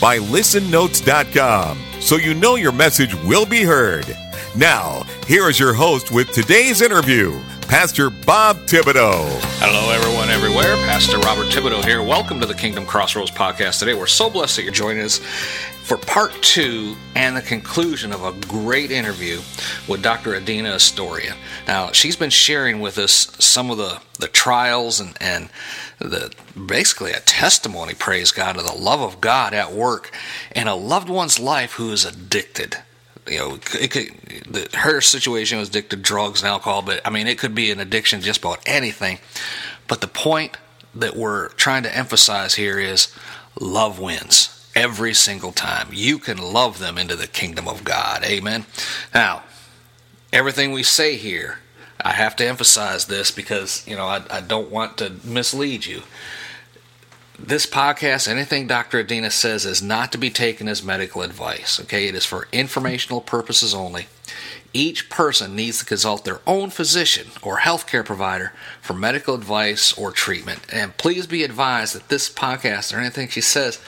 by listennotes.com, so you know your message will be heard. Now, here is your host with today's interview, Pastor Bob Thibodeau. Hello, everyone, everywhere. Pastor Robert Thibodeau here. Welcome to the Kingdom Crossroads podcast today. We're so blessed that you're joining us for part two and the conclusion of a great interview with Dr. Adena Asatoorian. Now, she's been sharing with us some of the, the trials and, and the basically a testimony, praise God, of the love of God at work in a loved one's life who is addicted you know, it could the, her situation was addicted to drugs and alcohol, but I mean, it could be an addiction just about anything. But the point that we're trying to emphasize here is love wins every single time. You can love them into the kingdom of God. Amen. Now, everything we say here, I have to emphasize this because, you know, I, I don't want to mislead you this podcast, anything Dr. Adena says, is not to be taken as medical advice. Okay, it is for informational purposes only. Each person needs to consult their own physician or healthcare provider for medical advice or treatment. And please be advised that this podcast or anything she says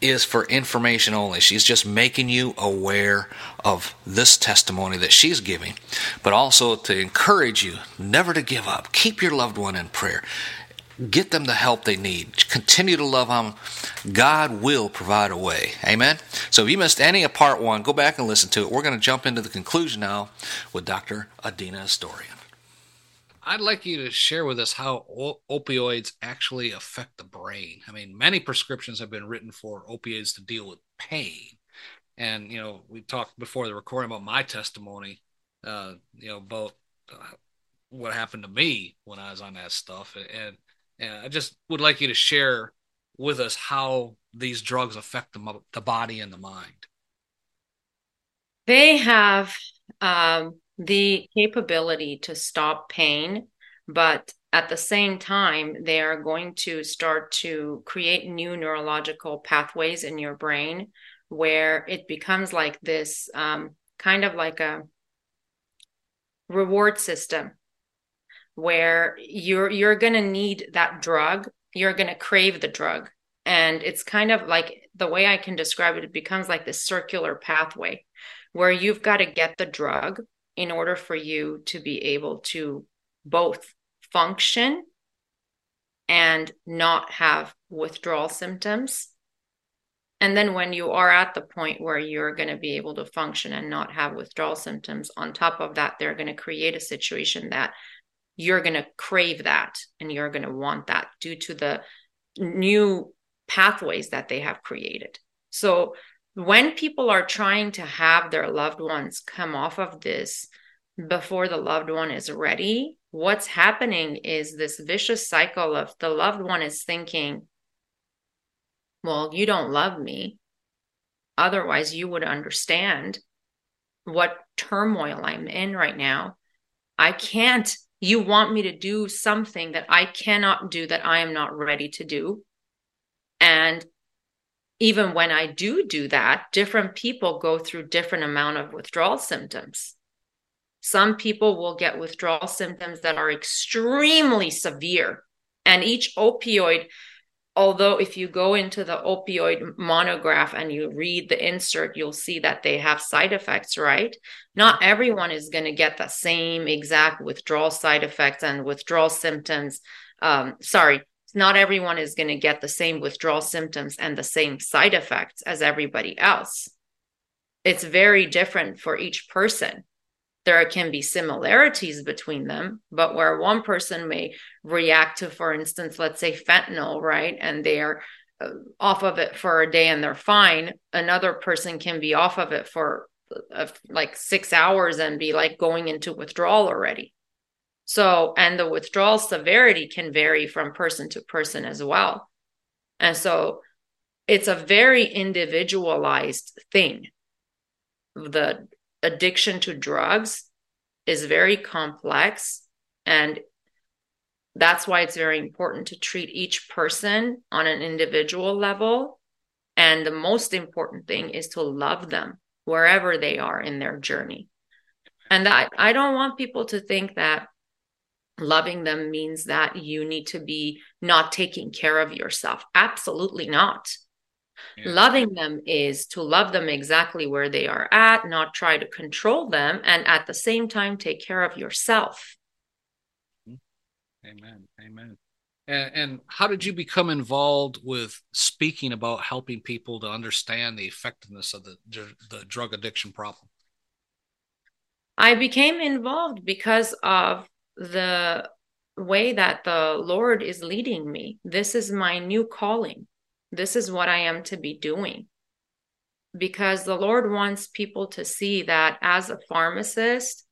is for information only. She's just making you aware of this testimony that she's giving, but also to encourage you never to give up. Keep your loved one in prayer. Get them the help they need. Continue to love them. God will provide a way. Amen. So if you missed any of part one, go back and listen to it. We're going to jump into the conclusion now with Dr. Adena Asatoorian. I'd like you to share with us how opioids actually affect the brain. I mean, many prescriptions have been written for opioids to deal with pain. And, you know, we talked before the recording about my testimony, uh, you know, about uh, what happened to me when I was on that stuff. And and I just would like you to share with us how these drugs affect the, the body and the mind. They have um, the capability to stop pain, but at the same time, they are going to start to create new neurological pathways in your brain where it becomes like this um, kind of like a reward system where you're you're going to need that drug. You're going to crave the drug. And it's kind of like the way i can describe it it becomes like this circular pathway where you've got to get the drug in order for you to be able to both function and not have withdrawal symptoms. And then when you are at the point where you're going to be able to function and not have withdrawal symptoms on top of that they're going to create a situation that you're going to crave that and you're going to want that due to the new pathways that they have created. So when people are trying to have their loved ones come off of this before the loved one is ready, what's happening is this vicious cycle of the loved one is thinking, well, you don't love me. Otherwise, you would understand what turmoil I'm in right now. I can't you want me to do something that I cannot do, that I am not ready to do. And even when I do do that, different people go through different amount of withdrawal symptoms. Some people will get withdrawal symptoms that are extremely severe. And each opioid although if you go into the opioid monograph and you read the insert you'll see that they have side effects right? Not everyone is going to get the same exact withdrawal side effects and withdrawal symptoms um, sorry not everyone is going to get the same withdrawal symptoms and the same side effects as everybody else. It's very different for each person there can be similarities between them, but where one person may react to, for instance, let's say fentanyl, right? And they are uh, off of it for a day and they're fine. Another person can be off of it for uh, like six hours and be like going into withdrawal already. So, and the withdrawal severity can vary from person to person as well. And so, it's a very individualized thing. The addiction to drugs is very complex and that's why it's very important to treat each person on an individual level. And the most important thing is to love them wherever they are in their journey. And that i don't want people to think that loving them means that you need to be not taking care of yourself. Absolutely not yeah. Loving them is to love them exactly where they are at, not try to control them, and at the same time, take care of yourself. Mm-hmm. Amen. Amen. And, and how did you become involved with speaking about helping people to understand the effectiveness of the, the drug addiction problem? I became involved because of the way that the Lord is leading me. This is my new calling this is what I am to be doing. Because the Lord wants people to see that as a pharmacist,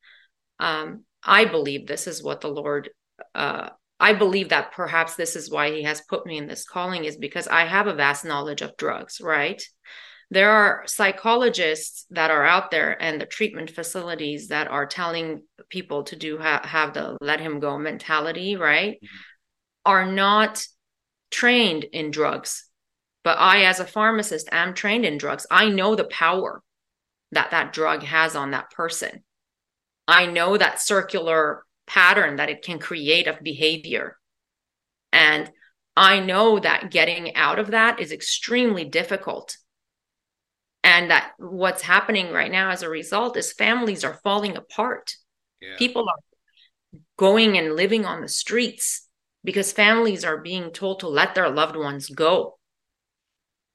um, I believe this is what the Lord, uh, I believe that perhaps this is why He has put me in this calling, is because I have a vast knowledge of drugs, right? There are psychologists that are out there and the treatment facilities that are telling people to do ha- have the let him go mentality, right? Mm-hmm. Are not trained in drugs but I, as a pharmacist, am trained in drugs. I know the power that that drug has on that person. I know that circular pattern that it can create of behavior. And I know that getting out of that is extremely difficult. And that what's happening right now as a result is families are falling apart. Yeah. People are going and living on the streets because families are being told to let their loved ones go.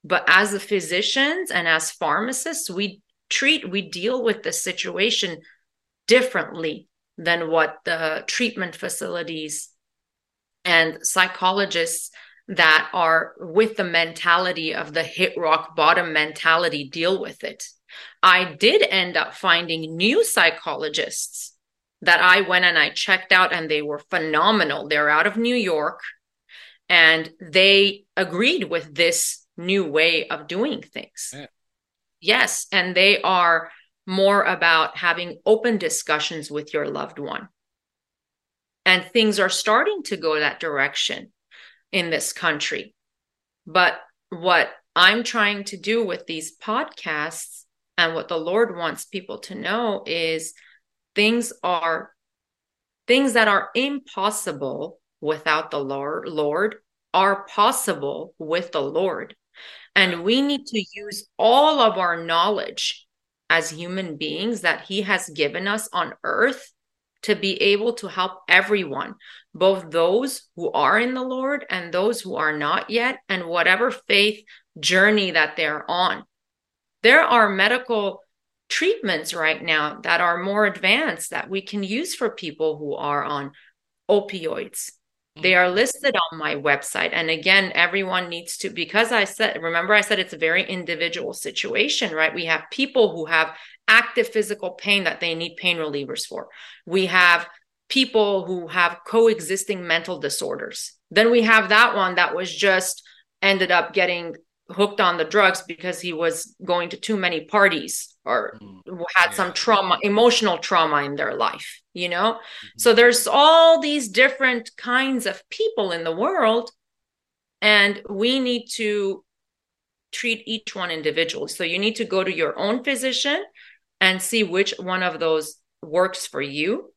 But as a physicians and as pharmacists, we treat, we deal with the situation differently than what the treatment facilities and psychologists that are with the mentality of the hit rock bottom mentality deal with it. I did end up finding new psychologists that I went and I checked out, and they were phenomenal. They're out of New York and they agreed with this new way of doing things. Yeah. Yes. And they are more about having open discussions with your loved one. And things are starting to go that direction in this country. But what I'm trying to do with these podcasts and what the Lord wants people to know is things are things that are impossible without the Lord, Lord are possible with the Lord. And we need to use all of our knowledge as human beings that He has given us on earth to be able to help everyone, both those who are in the Lord and those who are not yet, and whatever faith journey that they're on. There are medical treatments right now that are more advanced that we can use for people who are on opioids Mm-hmm. they are listed on my website. And again, everyone needs to, because I said, remember, I said it's a very individual situation, right? We have people who have active physical pain that they need pain relievers for. We have people who have coexisting mental disorders. Then we have that one that was just ended up getting hooked on the drugs because he was going to too many parties or mm, had yeah. some trauma emotional trauma in their life you know? Mm-hmm. so there's all these different kinds of people in the world and we need to treat each one individually. So you need to go to your own physician and see which one of those works for you.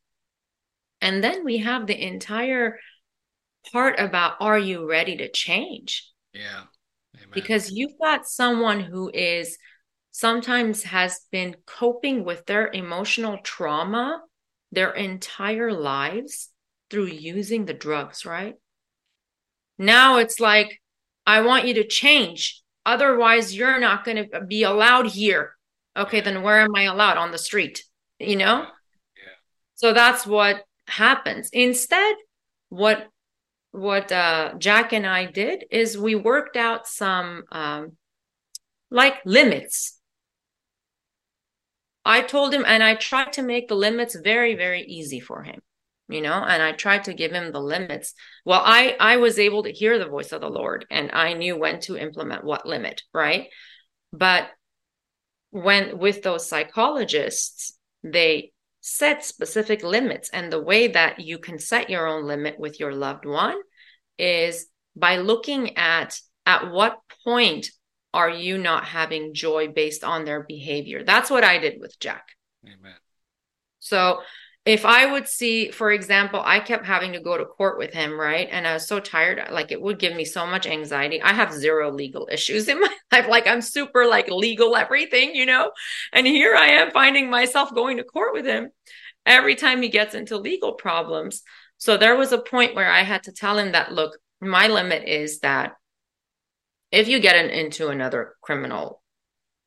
And then we have the entire part about are you ready to change? Yeah because you've got someone who is sometimes has been coping with their emotional trauma their entire lives through using the drugs, right? Now it's like, I want you to change. Otherwise, you're not going to be allowed here. Okay, then where am I allowed? On the street, you know? Yeah. So that's what happens. Instead, what what uh, Jack and I did is we worked out some um, like limits. I told him, and I tried to make the limits very, very easy for him. you know and i tried to give him the limits well i i was able to hear the voice of the lord and i knew when to implement what limit right but when with those psychologists they set specific limits and the way that you can set your own limit with your loved one is by looking at at what point are you not having joy based on their behavior. That's what i did with jack. Amen. So if I would see, for example, I kept having to go to court with him, right? And I was so tired, like it would give me so much anxiety. I have zero legal issues in my life. Like I'm super like legal everything, you know? And here I am finding myself going to court with him every time he gets into legal problems. So there was a point where I had to tell him that, look, my limit is that if you get an, into another criminal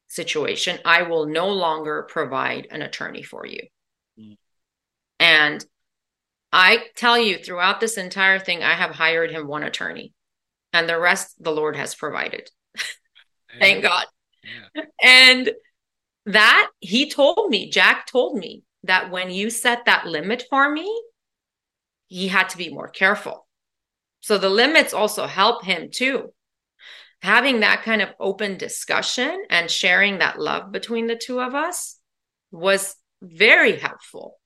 situation, I will no longer provide an attorney for you. And I tell you, throughout this entire thing, I have hired him one attorney, and the rest the Lord has provided. Thank God. Yeah. And that he told me, Jack told me that when you set that limit for me, he had to be more careful. So the limits also help him too. Having that kind of open discussion and sharing that love between the two of us was very helpful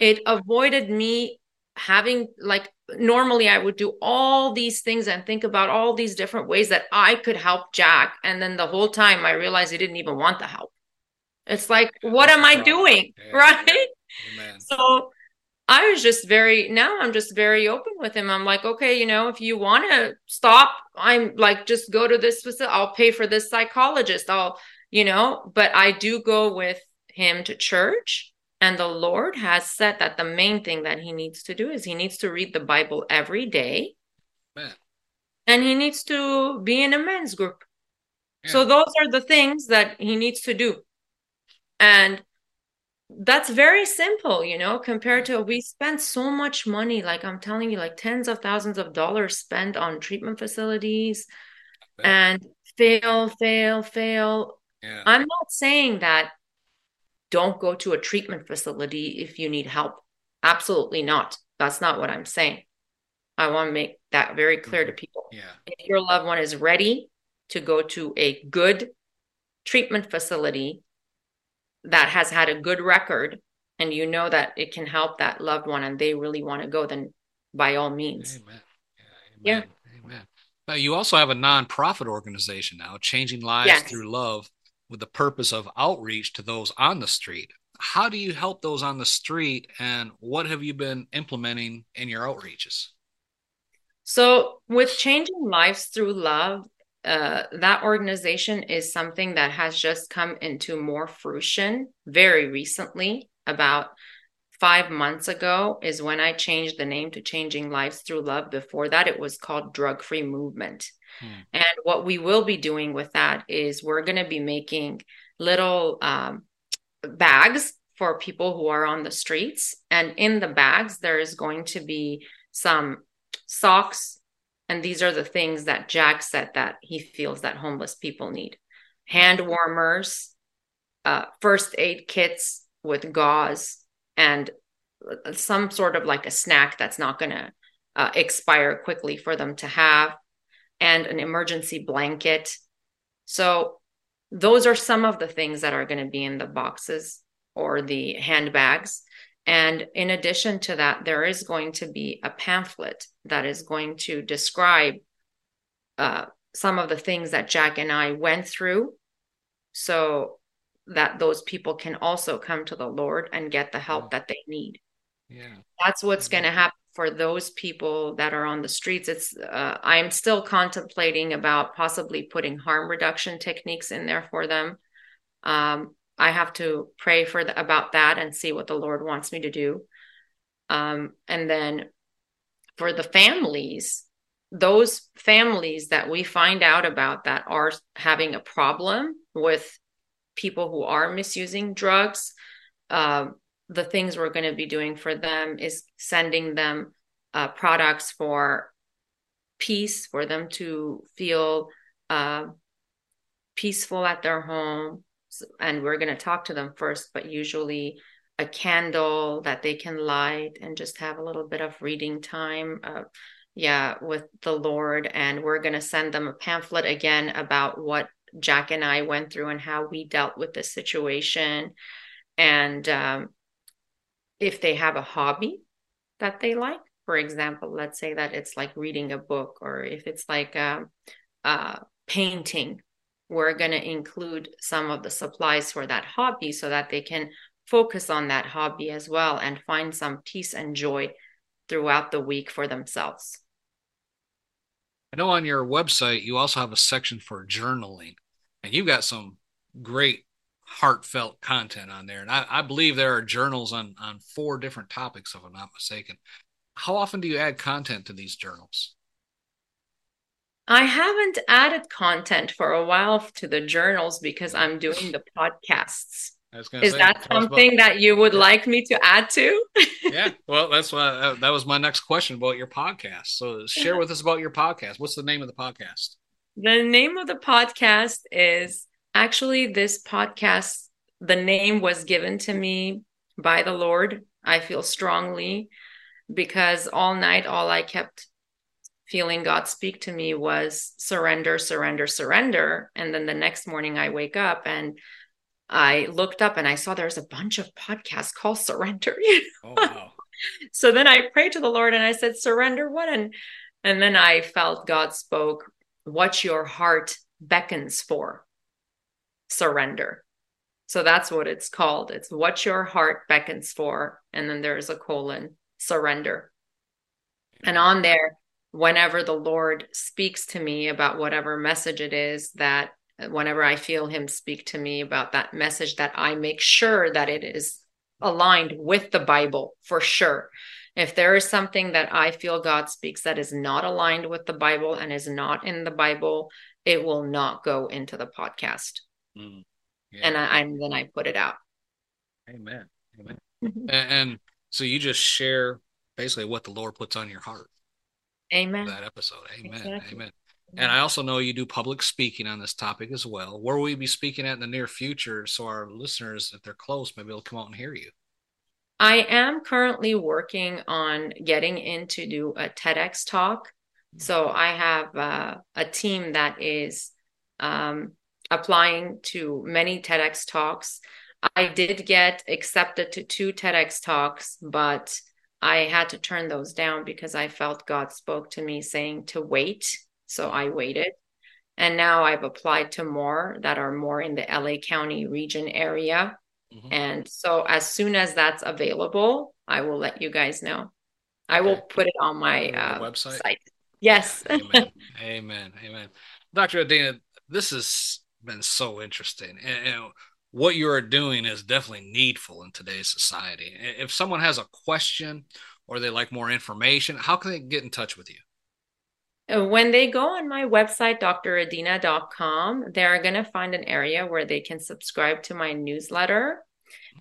it avoided me having like normally I would do all these things and think about all these different ways that I could help Jack. And then the whole time I realized he didn't even want the help. It's like, what am I doing? Yeah. Right. Amen. So I was just very, now I'm just very open with him. I'm like, okay, you know, if you want to stop, I'm like, just go to this facility. I'll pay for this psychologist. I'll, you know, but I do go with him to church and the Lord has said that the main thing that he needs to do is he needs to read the Bible every day. Man. And he needs to be in a men's group. Yeah. So those are the things that he needs to do. And that's very simple, you know, compared to we spend so much money, like I'm telling you, like tens of thousands of dollars spent on treatment facilities and fail, fail, fail. Yeah. I'm not saying that don't go to a treatment facility if you need help. Absolutely not. That's not what I'm saying. I want to make that very clear to people. Yeah. If your loved one is ready to go to a good treatment facility that has had a good record and you know that it can help that loved one and they really want to go, then by all means. Amen. Yeah. Amen. yeah. Amen. Now, you also have a nonprofit organization now, Changing Lives yes. Through Love with the purpose of outreach to those on the street. How do you help those on the street, and what have you been implementing in your outreaches? So, with changing lives through love, uh, that organization is something that has just come into more fruition very recently. About five months ago is when I changed the name to Changing Lives Through Love. Before that, it was called Drug Free Movement. Hmm. And what we will be doing with that is we're going to be making little um, bags for people who are on the streets. And in the bags, there is going to be some socks. And these are the things that Jack said that he feels that homeless people need hand warmers, uh, first aid kits with gauze, and some sort of like a snack that's not going to uh, expire quickly for them to have and an emergency blanket. So, those are some of the things that are going to be in the boxes or the handbags. And in addition to that, there is going to be a pamphlet that is going to describe uh, some of the things that Jack and I went through so that those people can also come to the Lord and get the help that they need. Yeah. That's what's going to happen for those people that are on the streets it's uh, i'm still contemplating about possibly putting harm reduction techniques in there for them. Um, i have to pray for the, about that and see what the lord wants me to do. Um, and then for the families those families that we find out about that are having a problem with people who are misusing drugs uh, the things we're going to be doing for them is sending them uh, products for peace, for them to feel uh, peaceful at their home. And we're going to talk to them first, but usually a candle that they can light and just have a little bit of reading time. Uh, yeah, with the Lord. And we're going to send them a pamphlet again about what Jack and I went through and how we dealt with the situation. And um, if they have a hobby that they like, for example, let's say that it's like reading a book, or if it's like um, uh, painting, we're going to include some of the supplies for that hobby so that they can focus on that hobby as well and find some peace and joy throughout the week for themselves. I know on your website you also have a section for journaling, and you've got some great heartfelt content on there. And I, I believe there are journals on on four different topics, if I'm not mistaken. How often do you add content to these journals? I haven't added content for a while to the journals because I'm doing the podcasts. Is say, that something about, that you would yeah. like me to add to? yeah, well, that's why uh, that was my next question about your podcast. So, share with us about your podcast. What's the name of the podcast? The name of the podcast is actually this podcast. The name was given to me by the Lord. I feel strongly because all night, all I kept feeling God speak to me was surrender, surrender, surrender. And then the next morning, I wake up and I looked up and I saw there's a bunch of podcasts called Surrender. Oh, wow. so then I prayed to the Lord and I said, Surrender what? And and then I felt God spoke, what your heart beckons for. Surrender. So that's what it's called. It's what your heart beckons for. And then there's a colon, surrender. And on there, whenever the Lord speaks to me about whatever message it is that whenever I feel him speak to me about that message, that I make sure that it is aligned with the Bible for sure. If there is something that I feel God speaks that is not aligned with the Bible and is not in the Bible, it will not go into the podcast. Mm, yeah. And I and then I put it out. Amen. Amen. and, and so you just share basically what the Lord puts on your heart. Amen. That episode. Amen. Exactly. Amen. And I also know you do public speaking on this topic as well. Where will you be speaking at in the near future so our listeners, if they're close, maybe they'll come out and hear you? I am currently working on getting in to do a TEDx talk. So I have uh, a team that is um, applying to many TEDx talks. I did get accepted to two TEDx talks, but I had to turn those down because I felt God spoke to me saying to wait so I waited. And now I've applied to more that are more in the LA County region area. Mm-hmm. And so as soon as that's available, I will let you guys know. I will put it on my uh, website. Site. Yes. Amen. Amen. Amen. Dr. Adena, this has been so interesting. And, and what you are doing is definitely needful in today's society. If someone has a question or they like more information, how can they get in touch with you? Uh, when they go on my website, dradena.com, they're going to find an area where they can subscribe to my newsletter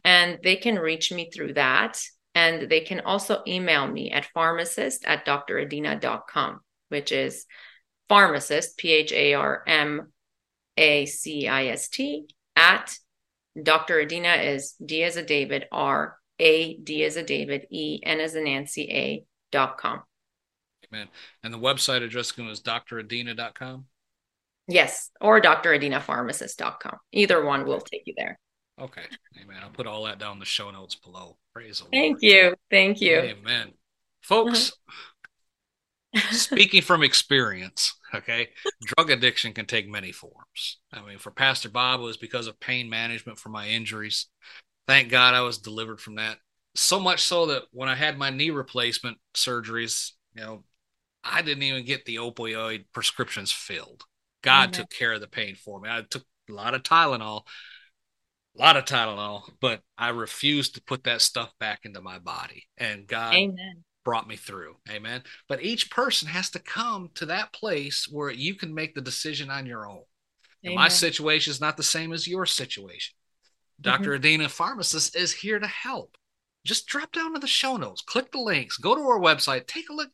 and they can reach me through that. And they can also email me at pharmacist at dradena.com, which is pharmacist, P H A R M A C I S T, at Dr. Adena is D as a David, R, A, D as a David, E, N as a Nancy, A, dot com. Amen. And the website address is dradena.com? Yes, or dradenapharmacist.com. Either one will take you there. Okay. Amen. I'll put all that down in the show notes below. Praise the Thank Lord. you. Thank you. Amen. Folks, uh-huh. Speaking from experience, okay, drug addiction can take many forms. I mean, for Pastor Bob, it was because of pain management for my injuries. Thank God I was delivered from that. So much so that when I had my knee replacement surgeries, you know, I didn't even get the opioid prescriptions filled. God mm-hmm. took care of the pain for me. I took a lot of Tylenol, a lot of Tylenol, but I refused to put that stuff back into my body. And God Amen. Brought me through. Amen. But each person has to come to that place where you can make the decision on your own. my situation is not the same as your situation. Mm-hmm. Dr. Adena, pharmacist, is here to help. Just drop down to the show notes, click the links, go to our website, take a look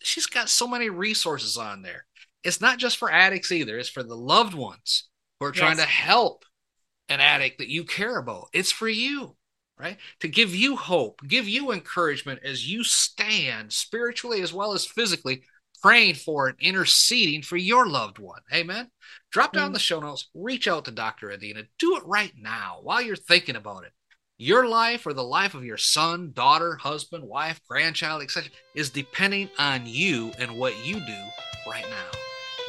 she's got so many resources on there. It's not just for addicts either, it's for the loved ones who are trying yes. to help an addict that you care about. It's for you. Right? To give you hope, give you encouragement as you stand spiritually as well as physically praying for and interceding for your loved one. Amen. Drop down mm-hmm. the show notes, reach out to Dr. Adena. Do it right now while you're thinking about it. Your life or the life of your son, daughter, husband, wife, grandchild, etc., is depending on you and what you do right now.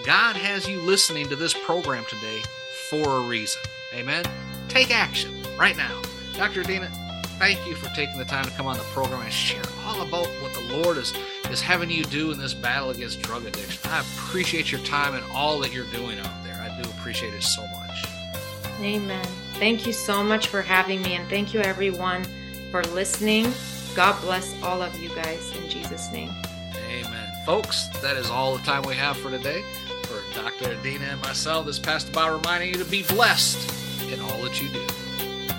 God has you listening to this program today for a reason. Amen. Take action right now. Dr. Adena, thank you for taking the time to come on the program and share all about what the Lord is, is having you do in this battle against drug addiction. I appreciate your time and all that you're doing out there. I do appreciate it so much. Amen. Thank you so much for having me, and thank you everyone for listening. God bless all of you guys in Jesus' name. Amen. Folks, that is all the time we have for today. For Dr. Adena and myself, this Pastor Bob reminding you to be blessed in all that you do.